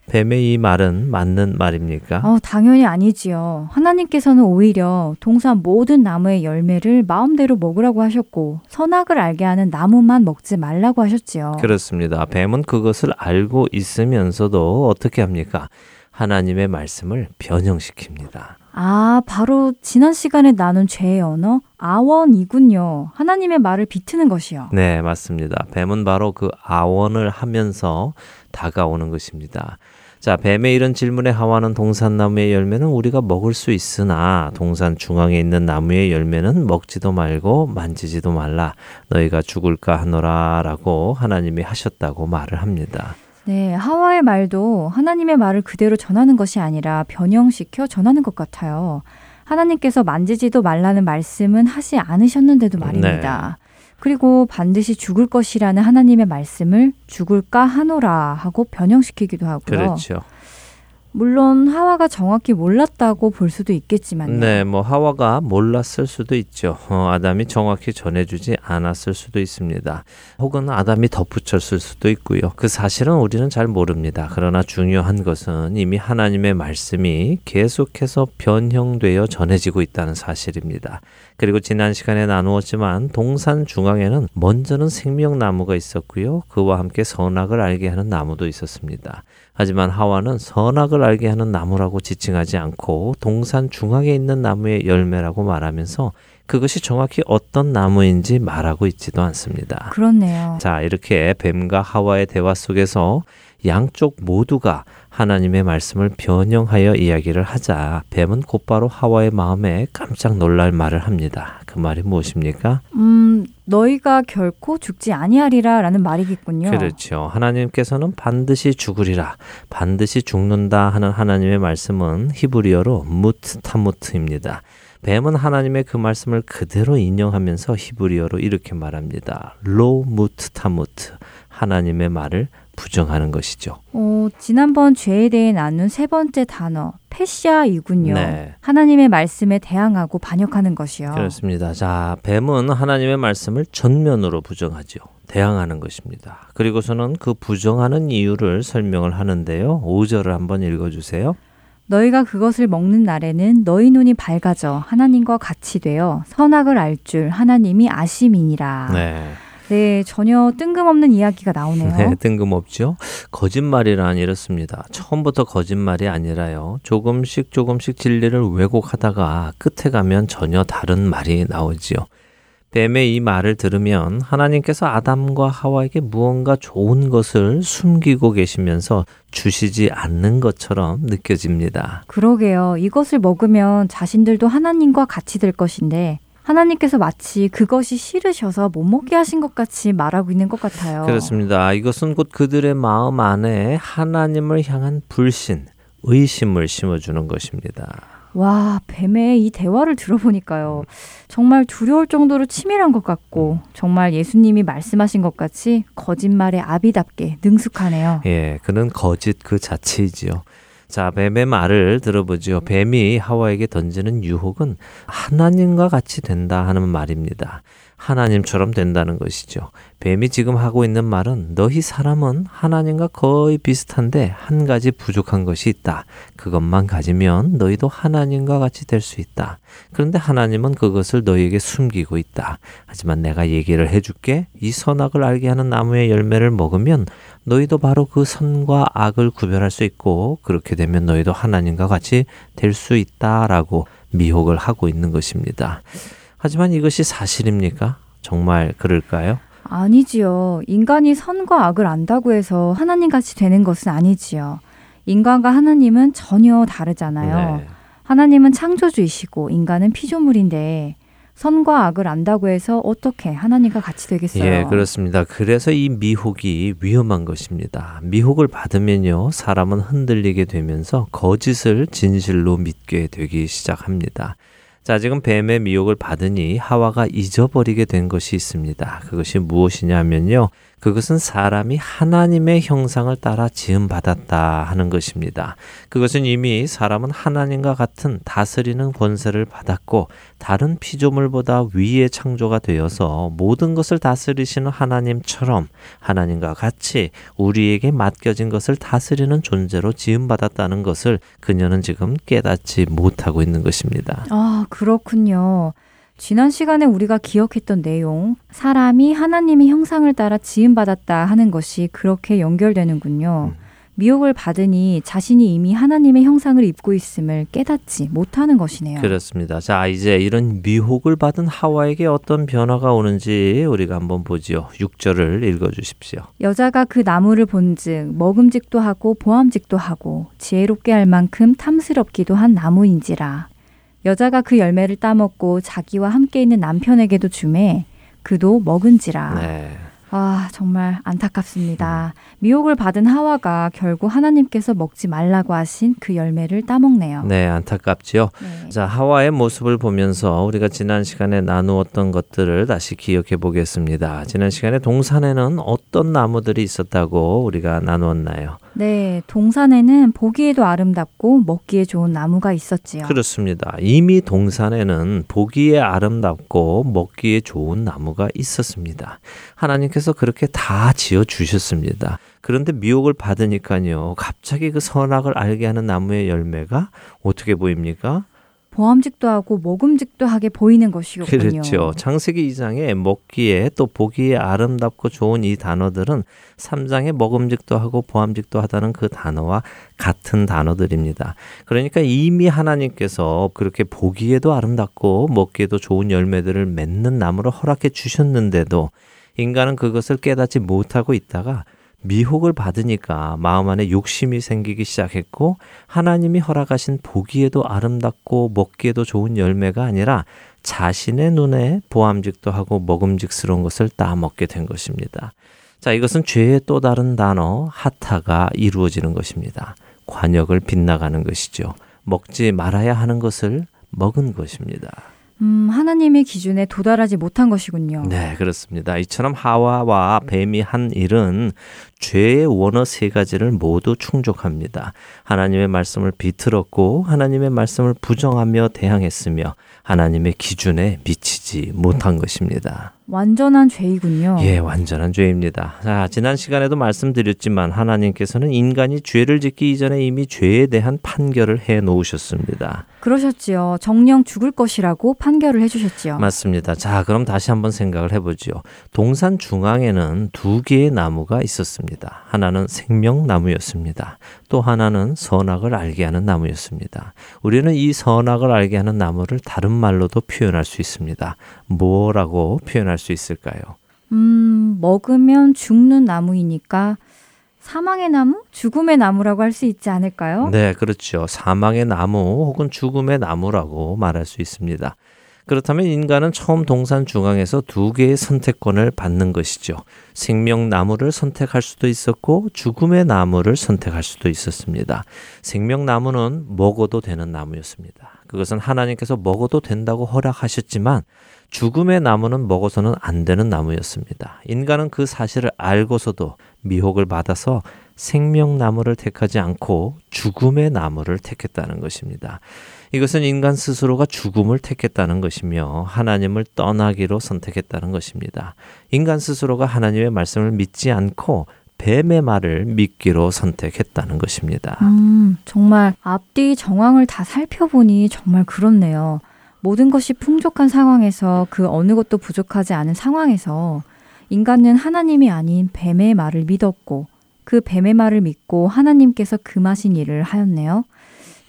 뱀의 이 말은 맞는 말입니까? 어, 당연히 아니지요. 하나님께서는 오히려 동산 모든 나무의 열매를 마음대로 먹으라고 하셨고 선악을 알게 하는 나무만 먹지 말라고 하셨지요. 그렇습니다. 뱀은 그것을 알고 있으면서도 어떻게 합니까? 하나님의 말씀을 변형시킵니다. 아, 바로 지난 시간에 나눈 죄의 언어 아원이군요. 하나님의 말을 비트는 것이요. 네, 맞습니다. 뱀은 바로 그 아원을 하면서 다가오는 것입니다. 자, 뱀의 이런 질문에 하와는 동산나무의 열매는 우리가 먹을 수 있으나 동산 중앙에 있는 나무의 열매는 먹지도 말고 만지지도 말라. 너희가 죽을까 하노라라고 하나님이 하셨다고 말을 합니다. 네, 하와의 말도 하나님의 말을 그대로 전하는 것이 아니라 변형시켜 전하는 것 같아요. 하나님께서 만지지도 말라는 말씀은 하지 않으셨는데도 말입니다. 그리고 반드시 죽을 것이라는 하나님의 말씀을 죽을까 하노라 하고 변형시키기도 하고요. 그렇죠. 물론 하와가 정확히 몰랐다고 볼 수도 있겠지만요. 네, 뭐 하와가 몰랐을 수도 있죠. 어, 아담이 정확히 전해주지 않았을 수도 있습니다. 혹은 아담이 덧붙였을 수도 있고요. 그 사실은 우리는 잘 모릅니다. 그러나 중요한 것은 이미 하나님의 말씀이 계속해서 변형되어 전해지고 있다는 사실입니다. 그리고 지난 시간에 나누었지만 동산 중앙에는 먼저는 생명나무가 있었고요. 그와 함께 선악을 알게 하는 나무도 있었습니다. 하지만 하와는 선악을 알게 하는 나무라고 지칭하지 않고 동산 중앙에 있는 나무의 열매라고 말하면서 그것이 정확히 어떤 나무인지 말하고 있지도 않습니다. 그렇네요. 자, 이렇게 뱀과 하와의 대화 속에서 양쪽 모두가 하나님의 말씀을 변형하여 이야기를 하자 뱀은 곧바로 하와의 마음에 깜짝 놀랄 말을 합니다. 그 말이 무엇입니까? 음, 너희가 결코 죽지 아니하리라라는 말이겠군요. 그렇죠. 하나님께서는 반드시 죽으리라, 반드시 죽는다 하는 하나님의 말씀은 히브리어로 מות תמות입니다. 뱀은 하나님의 그 말씀을 그대로 인용하면서 히브리어로 이렇게 말합니다. לא מות תמות. 하나님의 말을 부정하는 것이죠. 어, 지난번 죄에 대해 나눈 세 번째 단어 פשע이군요. 네. 하나님의 말씀에 대항하고 반역하는 것이요. 그렇습니다. 자, 뱀은 하나님의 말씀을 전면으로 부정하죠. 대항하는 것입니다. 그리고서는 그 부정하는 이유를 설명을 하는데요. 5절을 한번 읽어 주세요. 너희가 그것을 먹는 날에는 너희 눈이 밝아져 하나님과 같이 되어 선악을 알 줄 하나님이 아심이니라. 네. 네, 전혀 뜬금없는 이야기가 나오네요. 네, 뜬금없죠. 거짓말이란 이렇습니다. 처음부터 거짓말이 아니라요. 조금씩 조금씩 진리를 왜곡하다가 끝에 가면 전혀 다른 말이 나오지요. 뱀의 이 말을 들으면 하나님께서 아담과 하와에게 무언가 좋은 것을 숨기고 계시면서 주시지 않는 것처럼 느껴집니다. 그러게요. 이것을 먹으면 자신들도 하나님과 같이 될 것인데 하나님께서 마치 그것이 싫으셔서 못 먹게 하신 것 같이 말하고 있는 것 같아요. 그렇습니다. 이것은 곧 그들의 마음 안에 하나님을 향한 불신, 의심을 심어주는 것입니다. 와, 뱀의 이 대화를 들어보니까요. 정말 두려울 정도로 치밀한 것 같고, 정말 예수님이 말씀하신 것 같이 거짓말의 아비답게 능숙하네요. 예, 그는 거짓 그 자체이지요. 자, 뱀의 말을 들어보죠. 뱀이 하와에게 던지는 유혹은 하나님과 같이 된다 하는 말입니다. 하나님처럼 된다는 것이죠. 뱀이 지금 하고 있는 말은 너희 사람은 하나님과 거의 비슷한데 한 가지 부족한 것이 있다. 그것만 가지면 너희도 하나님과 같이 될 수 있다. 그런데 하나님은 그것을 너희에게 숨기고 있다. 하지만 내가 얘기를 해줄게. 이 선악을 알게 하는 나무의 열매를 먹으면 너희도 바로 그 선과 악을 구별할 수 있고 그렇게 되면 너희도 하나님과 같이 될 수 있다라고 미혹을 하고 있는 것입니다. 하지만 이것이 사실입니까? 정말 그럴까요? 아니지요. 인간이 선과 악을 안다고 해서 하나님 같이 되는 것은 아니지요. 인간과 하나님은 전혀 다르잖아요. 네. 하나님은 창조주이시고 인간은 피조물인데 선과 악을 안다고 해서 어떻게 하나님과 같이 되겠어요? 예, 그렇습니다. 그래서 이 미혹이 위험한 것입니다. 미혹을 받으면요, 사람은 흔들리게 되면서 거짓을 진실로 믿게 되기 시작합니다. 자, 지금 뱀의 미혹을 받으니 하와가 잊어버리게 된 것이 있습니다. 그것이 무엇이냐면요. 그것은 사람이 하나님의 형상을 따라 지음받았다 하는 것입니다. 그것은 이미 사람은 하나님과 같은 다스리는 권세를 받았고 다른 피조물보다 위의 창조가 되어서 모든 것을 다스리시는 하나님처럼 하나님과 같이 우리에게 맡겨진 것을 다스리는 존재로 지음받았다는 것을 그녀는 지금 깨닫지 못하고 있는 것입니다. 아, 그렇군요. 지난 시간에 우리가 기억했던 내용, 사람이 하나님의 형상을 따라 지음받았다 하는 것이 그렇게 연결되는군요. 미혹을 받으니 자신이 이미 하나님의 형상을 입고 있음을 깨닫지 못하는 것이네요. 그렇습니다. 자, 이제 이런 미혹을 받은 하와에게 어떤 변화가 오는지 우리가 한번 보지요. 6절을 읽어 주십시오. 여자가 그 나무를 본즉 먹음직도 하고 보암직도 하고 지혜롭게 할 만큼 탐스럽기도 한 나무인지라. 여자가 그 열매를 따먹고 자기와 함께 있는 남편에게도 주매 그도 먹은지라. 네. 아, 정말 안타깝습니다. 미혹을 받은 하와가 결국 하나님께서 먹지 말라고 하신 그 열매를 따먹네요. 네, 안타깝지요. 네. 자, 하와의 모습을 보면서 우리가 지난 시간에 나누었던 것들을 다시 기억해 보겠습니다. 지난 시간에 동산에는 어떤 나무들이 있었다고 우리가 나누었나요? 네, 동산에는 보기에도 아름답고 먹기에 좋은 나무가 있었지요. 그렇습니다. 이미 동산에는 보기에 아름답고 먹기에 좋은 나무가 있었습니다. 하나님께서 그렇게 다 지어 주셨습니다. 그런데 미혹을 받으니까요. 갑자기 그 선악을 알게 하는 나무의 열매가 어떻게 보입니까? 보암직도 하고 먹음직도 하게 보이는 것이었군요. 그렇죠. 창세기 2장에 먹기에 또 보기에 아름답고 좋은 이 단어들은 3장에 먹음직도 하고 보암직도 하다는 그 단어와 같은 단어들입니다. 그러니까 이미 하나님께서 그렇게 보기에도 아름답고 먹기에도 좋은 열매들을 맺는 나무를 허락해 주셨는데도 인간은 그것을 깨닫지 못하고 있다가 미혹을 받으니까 마음 안에 욕심이 생기기 시작했고 하나님이 허락하신 보기에도 아름답고 먹기에도 좋은 열매가 아니라 자신의 눈에 보암직도 하고 먹음직스러운 것을 따먹게 된 것입니다. 자, 이것은 죄의 또 다른 단어 하타가 이루어지는 것입니다. 관역을 빗나가는 것이죠. 먹지 말아야 하는 것을 먹은 것입니다. 음, 하나님의 기준에 도달하지 못한 것이군요. 네, 그렇습니다. 이처럼 하와와 뱀이 한 일은 죄의 원어 세 가지를 모두 충족합니다. 하나님의 말씀을 비틀었고 하나님의 말씀을 부정하며 대항했으며 하나님의 기준에 미치지 못한 것입니다. 완전한 죄이군요. 예, 완전한 죄입니다. 자, 지난 시간에도 말씀드렸지만 하나님께서는 인간이 죄를 짓기 이전에 이미 죄에 대한 판결을 해 놓으셨습니다. 그러셨지요. 정령 죽을 것이라고 판결을 해 주셨지요. 맞습니다. 자, 그럼 다시 한번 생각을 해보죠. 동산 중앙에는 두 개의 나무가 있었습니다. 하나는 생명나무였습니다. 또 하나는 선악을 알게 하는 나무였습니다. 우리는 이 선악을 알게 하는 나무를 다른 말로도 표현할 수 있습니다. 뭐라고 표현할 수 있을까요? 음, 먹으면 죽는 나무이니까 사망의 나무? 죽음의 나무라고 할 수 있지 않을까요? 네, 그렇죠. 사망의 나무 혹은 죽음의 나무라고 말할 수 있습니다. 그렇다면 인간은 처음 동산 중앙에서 두 개의 선택권을 받는 것이죠. 생명나무를 선택할 수도 있었고 죽음의 나무를 선택할 수도 있었습니다. 생명나무는 먹어도 되는 나무였습니다. 그것은 하나님께서 먹어도 된다고 허락하셨지만 죽음의 나무는 먹어서는 안 되는 나무였습니다. 인간은 그 사실을 알고서도 미혹을 받아서 생명나무를 택하지 않고 죽음의 나무를 택했다는 것입니다. 이것은 인간 스스로가 죽음을 택했다는 것이며 하나님을 떠나기로 선택했다는 것입니다. 인간 스스로가 하나님의 말씀을 믿지 않고 뱀의 말을 믿기로 선택했다는 것입니다. 음, 정말 앞뒤 정황을 다 살펴보니 정말 그렇네요. 모든 것이 풍족한 상황에서 그 어느 것도 부족하지 않은 상황에서 인간은 하나님이 아닌 뱀의 말을 믿었고 그 뱀의 말을 믿고 하나님께서 금하신 일을 하였네요.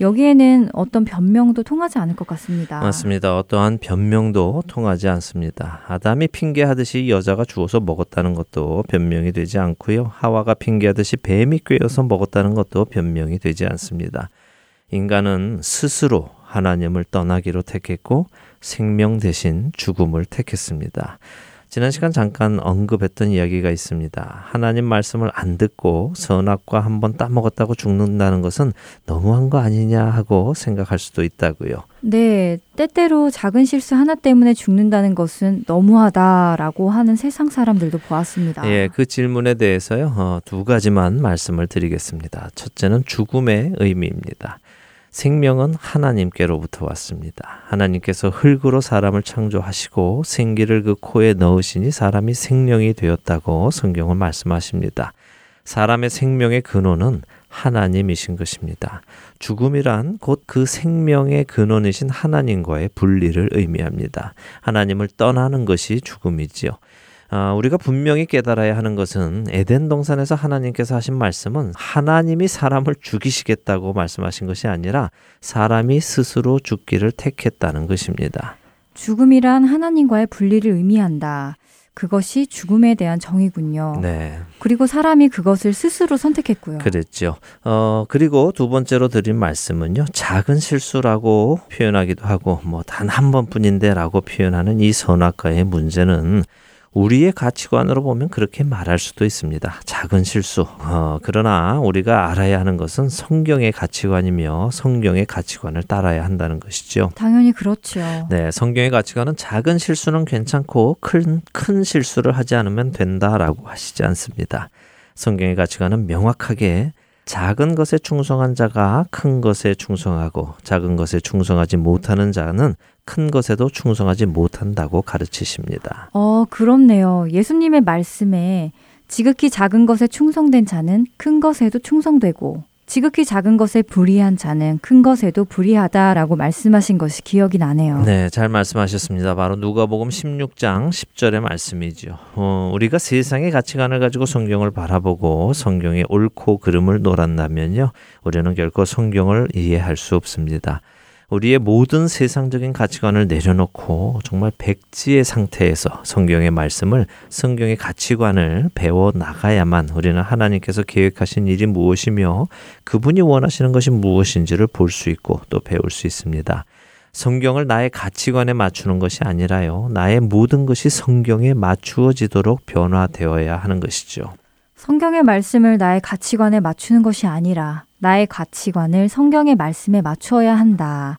여기에는 어떤 변명도 통하지 않을 것 같습니다. 맞습니다. 어떠한 변명도 통하지 않습니다. 아담이 핑계하듯이 여자가 주워서 먹었다는 것도 변명이 되지 않고요. 하와가 핑계하듯이 뱀이 꿰어서 먹었다는 것도 변명이 되지 않습니다. 인간은 스스로 하나님을 떠나기로 택했고 생명 대신 죽음을 택했습니다. 지난 시간 잠깐 언급했던 이야기가 있습니다. 하나님 말씀을 안 듣고 선악과 한번 따먹었다고 죽는다는 것은 너무한 거 아니냐 하고 생각할 수도 있다고요. 네, 때때로 작은 실수 하나 때문에 죽는다는 것은 너무하다라고 하는 세상 사람들도 보았습니다. 예, 그 질문에 대해서요, 어, 두 가지만 말씀을 드리겠습니다. 첫째는 죽음의 의미입니다. 생명은 하나님께로부터 왔습니다. 하나님께서 흙으로 사람을 창조하시고 생기를 그 코에 넣으시니 사람이 생명이 되었다고 성경은 말씀하십니다. 사람의 생명의 근원은 하나님이신 것입니다. 죽음이란 곧 그 생명의 근원이신 하나님과의 분리를 의미합니다. 하나님을 떠나는 것이 죽음이지요. 아, 우리가 분명히 깨달아야 하는 것은 에덴 동산에서 하나님께서 하신 말씀은 하나님이 사람을 죽이시겠다고 말씀하신 것이 아니라 사람이 스스로 죽기를 택했다는 것입니다. 죽음이란 하나님과의 분리를 의미한다. 그것이 죽음에 대한 정의군요. 네. 그리고 사람이 그것을 스스로 선택했고요. 그랬죠. 어, 그리고 두 번째로 드린 말씀은요. 작은 실수라고 표현하기도 하고 뭐 단 한 번뿐인데라고 표현하는 이 선악과의 문제는 우리의 가치관으로 보면 그렇게 말할 수도 있습니다. 작은 실수. 어, 그러나 우리가 알아야 하는 것은 성경의 가치관이며 성경의 가치관을 따라야 한다는 것이죠. 당연히 그렇죠. 네, 성경의 가치관은 작은 실수는 괜찮고 큰, 큰 실수를 하지 않으면 된다라고 하시지 않습니다. 성경의 가치관은 명확하게 작은 것에 충성한 자가 큰 것에 충성하고 작은 것에 충성하지 못하는 자는 큰 것에도 충성하지 못한다고 가르치십니다. 어, 그렇네요. 예수님의 말씀에 지극히 작은 것에 충성된 자는 큰 것에도 충성되고 지극히 작은 것에 불의한 자는 큰 것에도 불의하다라고 말씀하신 것이 기억이 나네요. 네, 잘 말씀하셨습니다. 바로 누가복음 16장 10절의 말씀이죠. 어, 우리가 세상의 가치관을 가지고 성경을 바라보고 성경의 옳고 그름을 놀았다면요. 우리는 결코 성경을 이해할 수 없습니다. 우리의 모든 세상적인 가치관을 내려놓고 정말 백지의 상태에서 성경의 말씀을 성경의 가치관을 배워 나가야만 우리는 하나님께서 계획하신 일이 무엇이며 그분이 원하시는 것이 무엇인지를 볼 수 있고 또 배울 수 있습니다. 성경을 나의 가치관에 맞추는 것이 아니라요. 나의 모든 것이 성경에 맞추어지도록 변화되어야 하는 것이죠. 성경의 말씀을 나의 가치관에 맞추는 것이 아니라 나의 가치관을 성경의 말씀에 맞추어야 한다.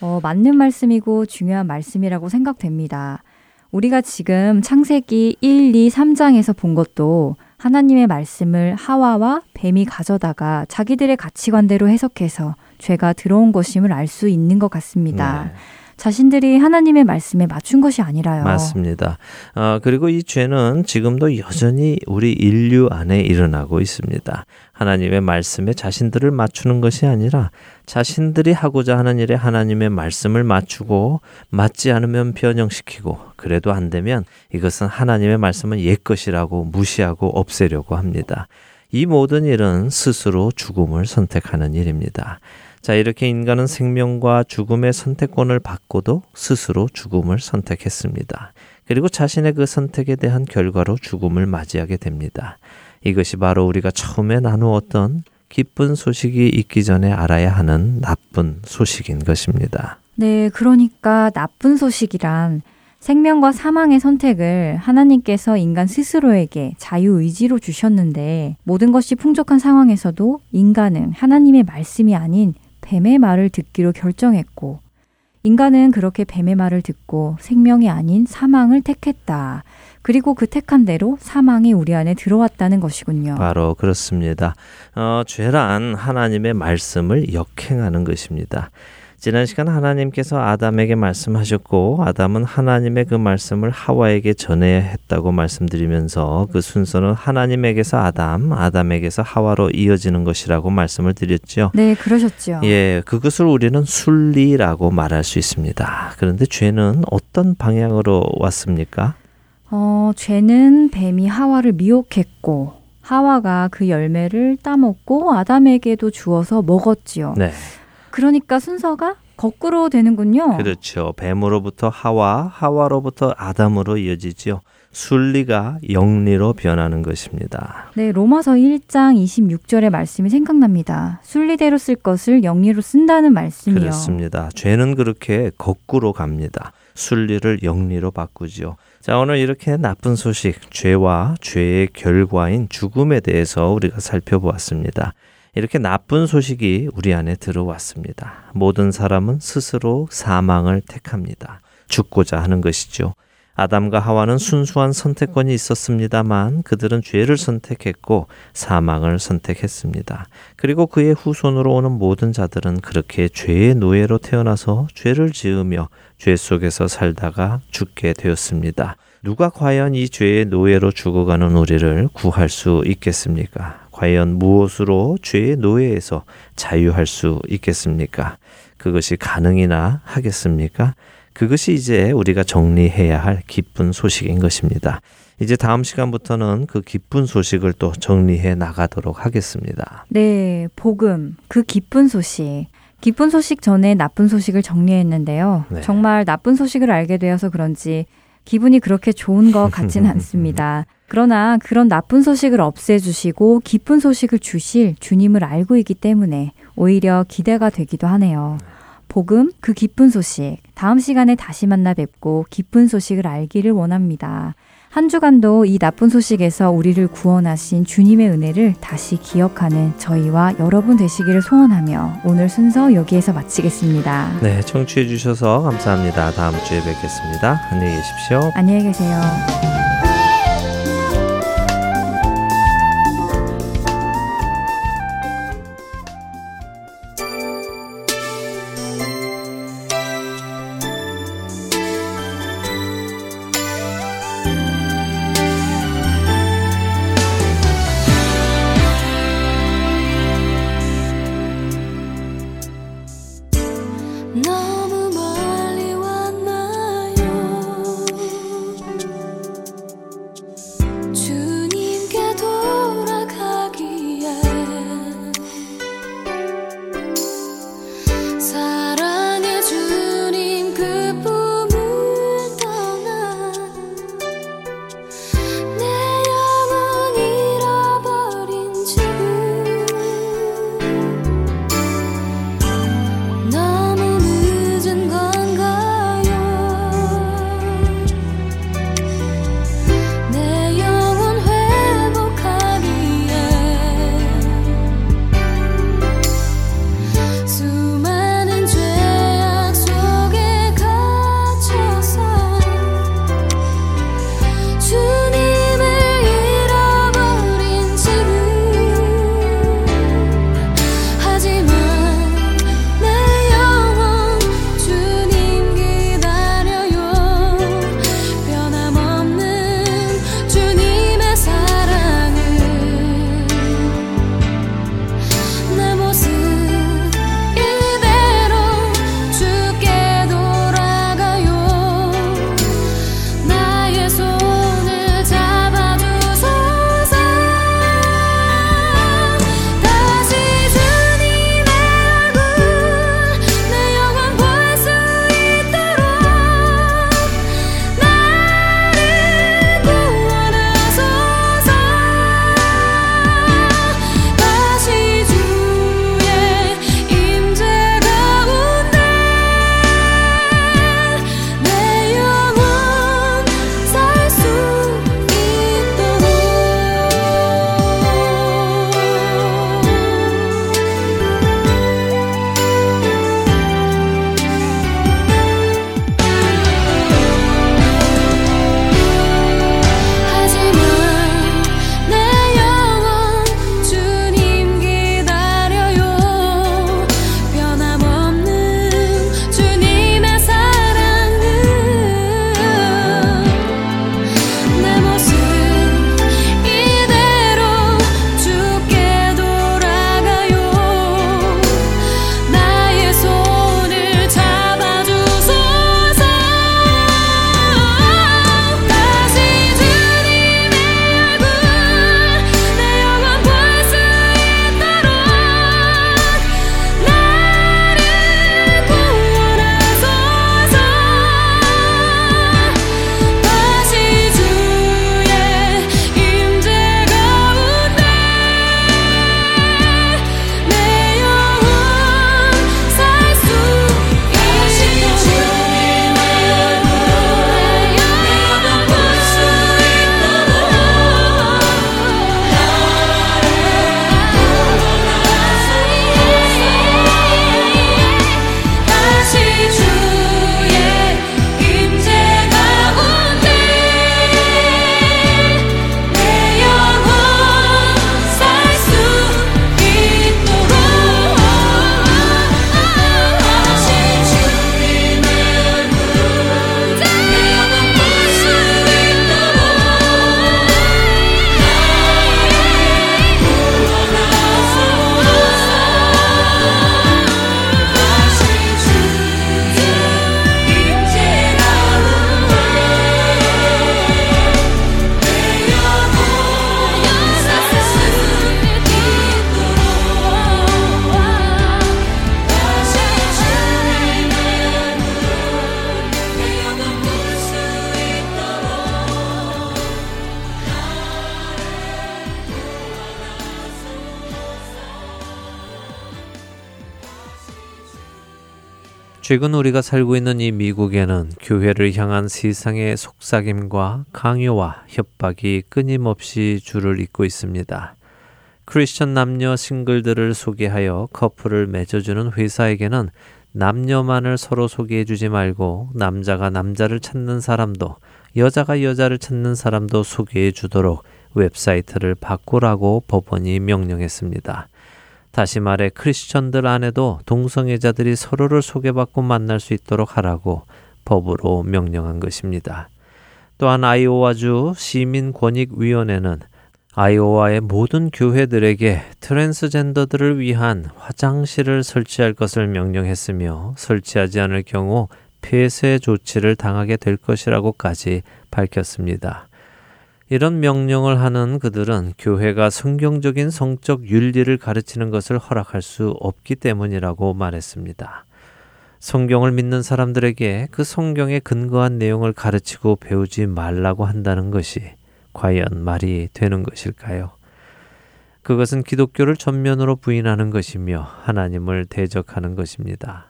어, 맞는 말씀이고 중요한 말씀이라고 생각됩니다. 우리가 지금 창세기 1, 2, 3장에서 본 것도 하나님의 말씀을 하와와 뱀이 가져다가 자기들의 가치관대로 해석해서 죄가 들어온 것임을 알 수 있는 것 같습니다. 네. 자신들이 하나님의 말씀에 맞춘 것이 아니라요. 맞습니다. 어, 그리고 이 죄는 지금도 여전히 우리 인류 안에 일어나고 있습니다. 하나님의 말씀에 자신들을 맞추는 것이 아니라 자신들이 하고자 하는 일에 하나님의 말씀을 맞추고 맞지 않으면 변형시키고 그래도 안 되면 이것은 하나님의 말씀은 옛 것이라고 무시하고 없애려고 합니다. 이 모든 일은 스스로 죽음을 선택하는 일입니다. 자, 이렇게 인간은 생명과 죽음의 선택권을 받고도 스스로 죽음을 선택했습니다. 그리고 자신의 그 선택에 대한 결과로 죽음을 맞이하게 됩니다. 이것이 바로 우리가 처음에 나누었던 기쁜 소식이 있기 전에 알아야 하는 나쁜 소식인 것입니다. 네, 그러니까 나쁜 소식이란 생명과 사망의 선택을 하나님께서 인간 스스로에게 자유의지로 주셨는데 모든 것이 풍족한 상황에서도 인간은 하나님의 말씀이 아닌 뱀의 말을 듣기로 결정했고 인간은 그렇게 뱀의 말을 듣고 생명이 아닌 사망을 택했다. 그리고 그 택한 대로 사망이 우리 안에 들어왔다는 것이군요. 바로 그렇습니다. 어, 죄란 하나님의 말씀을 역행하는 것입니다. 지난 시간 하나님께서 아담에게 말씀하셨고 아담은 하나님의 그 말씀을 하와에게 전해야 했다고 말씀드리면서 그 순서는 하나님에게서 아담, 아담에게서 하와로 이어지는 것이라고 말씀을 드렸죠. 네, 그러셨죠. 예, 그것을 우리는 순리라고 말할 수 있습니다. 그런데 죄는 어떤 방향으로 왔습니까? 어, 죄는 뱀이 하와를 미혹했고 하와가 그 열매를 따먹고 아담에게도 주어서 먹었지요. 네. 그러니까 순서가 거꾸로 되는군요. 그렇죠. 뱀으로부터 하와, 하와로부터 아담으로 이어지지요. 순리가 영리로 변하는 것입니다. 네, 로마서 1장 26절의 말씀이 생각납니다. 순리대로 쓸 것을 영리로 쓴다는 말씀이요. 그렇습니다. 죄는 그렇게 거꾸로 갑니다. 순리를 영리로 바꾸지요. 자, 오늘 이렇게 나쁜 소식, 죄와 죄의 결과인 죽음에 대해서 우리가 살펴보았습니다. 이렇게 나쁜 소식이 우리 안에 들어왔습니다. 모든 사람은 스스로 사망을 택합니다. 죽고자 하는 것이죠. 아담과 하와는 순수한 선택권이 있었습니다만 그들은 죄를 선택했고 사망을 선택했습니다. 그리고 그의 후손으로 오는 모든 자들은 그렇게 죄의 노예로 태어나서 죄를 지으며 죄 속에서 살다가 죽게 되었습니다. 누가 과연 이 죄의 노예로 죽어가는 우리를 구할 수 있겠습니까? 과연 무엇으로 죄의 노예에서 자유할 수 있겠습니까? 그것이 가능이나 하겠습니까? 그것이 이제 우리가 정리해야 할 기쁜 소식인 것입니다. 이제 다음 시간부터는 그 기쁜 소식을 또 정리해 나가도록 하겠습니다. 네, 복음, 그 기쁜 소식. 기쁜 소식 전에 나쁜 소식을 정리했는데요. 네. 정말 나쁜 소식을 알게 되어서 그런지 기분이 그렇게 좋은 것 같지는 않습니다. 그러나 그런 나쁜 소식을 없애주시고 기쁜 소식을 주실 주님을 알고 있기 때문에 오히려 기대가 되기도 하네요. 복음, 그 기쁜 소식. 다음 시간에 다시 만나 뵙고 기쁜 소식을 알기를 원합니다. 한 주간도 이 나쁜 소식에서 우리를 구원하신 주님의 은혜를 다시 기억하는 저희와 여러분 되시기를 소원하며 오늘 순서 여기에서 마치겠습니다. 네, 청취해 주셔서 감사합니다. 다음 주에 뵙겠습니다. 안녕히 계십시오. 안녕히 계세요. 최근 우리가 살고 있는 이 미국에는 교회를 향한 세상의 속삭임과 강요와 협박이 끊임없이 줄을 잇고 있습니다. 크리스천 남녀 싱글들을 소개하여 커플을 맺어주는 회사에게는 남녀만을 서로 소개해주지 말고 남자가 남자를 찾는 사람도 여자가 여자를 찾는 사람도 소개해주도록 웹사이트를 바꾸라고 법원이 명령했습니다. 다시 말해 크리스천들 안에도 동성애자들이 서로를 소개받고 만날 수 있도록 하라고 법으로 명령한 것입니다. 또한 아이오와주 시민권익위원회는 아이오와의 모든 교회들에게 트랜스젠더들을 위한 화장실을 설치할 것을 명령했으며 설치하지 않을 경우 폐쇄 조치를 당하게 될 것이라고까지 밝혔습니다. 이런 명령을 하는 그들은 교회가 성경적인 성적 윤리를 가르치는 것을 허락할 수 없기 때문이라고 말했습니다. 성경을 믿는 사람들에게 그 성경에 근거한 내용을 가르치고 배우지 말라고 한다는 것이 과연 말이 되는 것일까요? 그것은 기독교를 전면으로 부인하는 것이며 하나님을 대적하는 것입니다.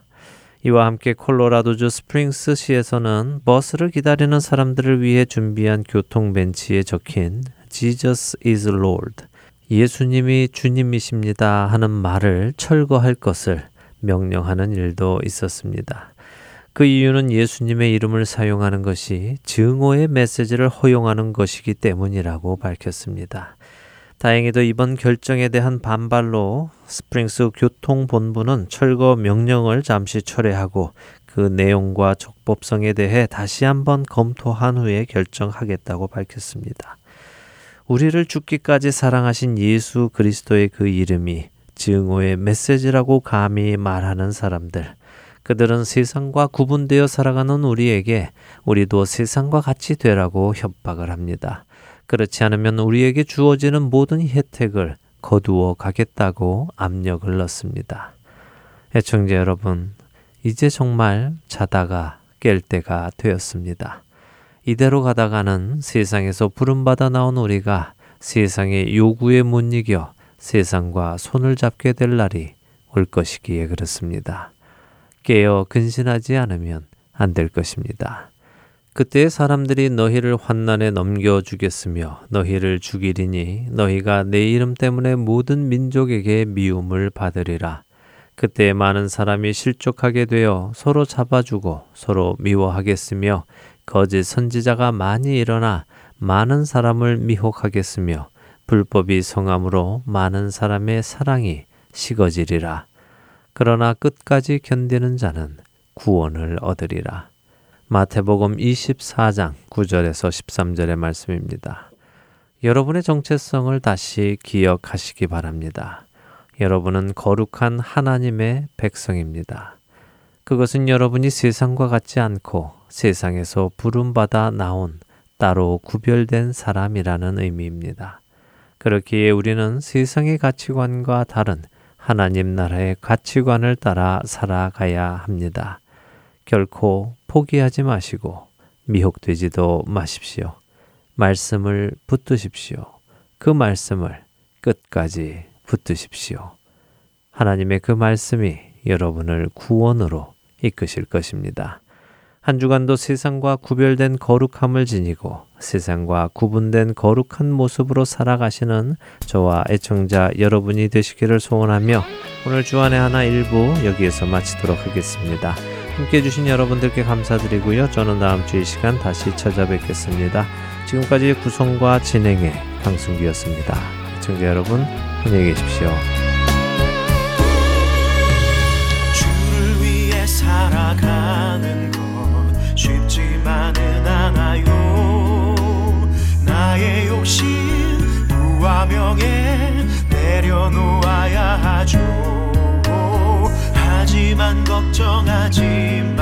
이와 함께 콜로라도주 스프링스 시에서는 버스를 기다리는 사람들을 위해 준비한 교통 벤치에 적힌 Jesus is Lord 예수님이 주님이십니다 하는 말을 철거할 것을 명령하는 일도 있었습니다. 그 이유는 예수님의 이름을 사용하는 것이 증오의 메시지를 허용하는 것이기 때문이라고 밝혔습니다. 다행히도 이번 결정에 대한 반발로 스프링스 교통본부는 철거 명령을 잠시 철회하고 그 내용과 적법성에 대해 다시 한번 검토한 후에 결정하겠다고 밝혔습니다. 우리를 죽기까지 사랑하신 예수 그리스도의 그 이름이 증오의 메시지라고 감히 말하는 사람들. 그들은 세상과 구분되어 살아가는 우리에게 우리도 세상과 같이 되라고 협박을 합니다. 그렇지 않으면 우리에게 주어지는 모든 혜택을 거두어 가겠다고 압력을 넣습니다. 애청자 여러분, 이제 정말 자다가 깰 때가 되었습니다. 이대로 가다가는 세상에서 부름받아 나온 우리가 세상의 요구에 못 이겨 세상과 손을 잡게 될 날이 올 것이기에 그렇습니다. 깨어 근신하지 않으면 안 될 것입니다. 그때 사람들이 너희를 환난에 넘겨 주겠으며 너희를 죽이리니 너희가 내 이름 때문에 모든 민족에게 미움을 받으리라. 그때 많은 사람이 실족하게 되어 서로 잡아주고 서로 미워하겠으며 거짓 선지자가 많이 일어나 많은 사람을 미혹하겠으며 불법이 성함으로 많은 사람의 사랑이 식어지리라. 그러나 끝까지 견디는 자는 구원을 얻으리라. 마태복음 24장 9절에서 13절의 말씀입니다. 여러분의 정체성을 다시 기억하시기 바랍니다. 여러분은 거룩한 하나님의 백성입니다. 그것은 여러분이 세상과 같지 않고 세상에서 부름받아 나온 따로 구별된 사람이라는 의미입니다. 그렇기에 우리는 세상의 가치관과 다른 하나님 나라의 가치관을 따라 살아가야 합니다. 결코 포기하지 마시고 미혹되지도 마십시오. 말씀을 붙드십시오. 그 말씀을 끝까지 붙드십시오. 하나님의 그 말씀이 여러분을 구원으로 이끄실 것입니다. 한 주간도 세상과 구별된 거룩함을 지니고 세상과 구분된 거룩한 모습으로 살아가시는 저와 애청자 여러분이 되시기를 소원하며 오늘 주안의 하나 일부 여기에서 마치도록 하겠습니다. 함께 해주신 여러분들께 감사드리고요. 저는 다음 주 이 시간 다시 찾아뵙겠습니다. 지금까지 구성과 진행의 강승기였습니다. 시청자 여러분 안녕히 계십시오. 살아가 하지만 걱정하지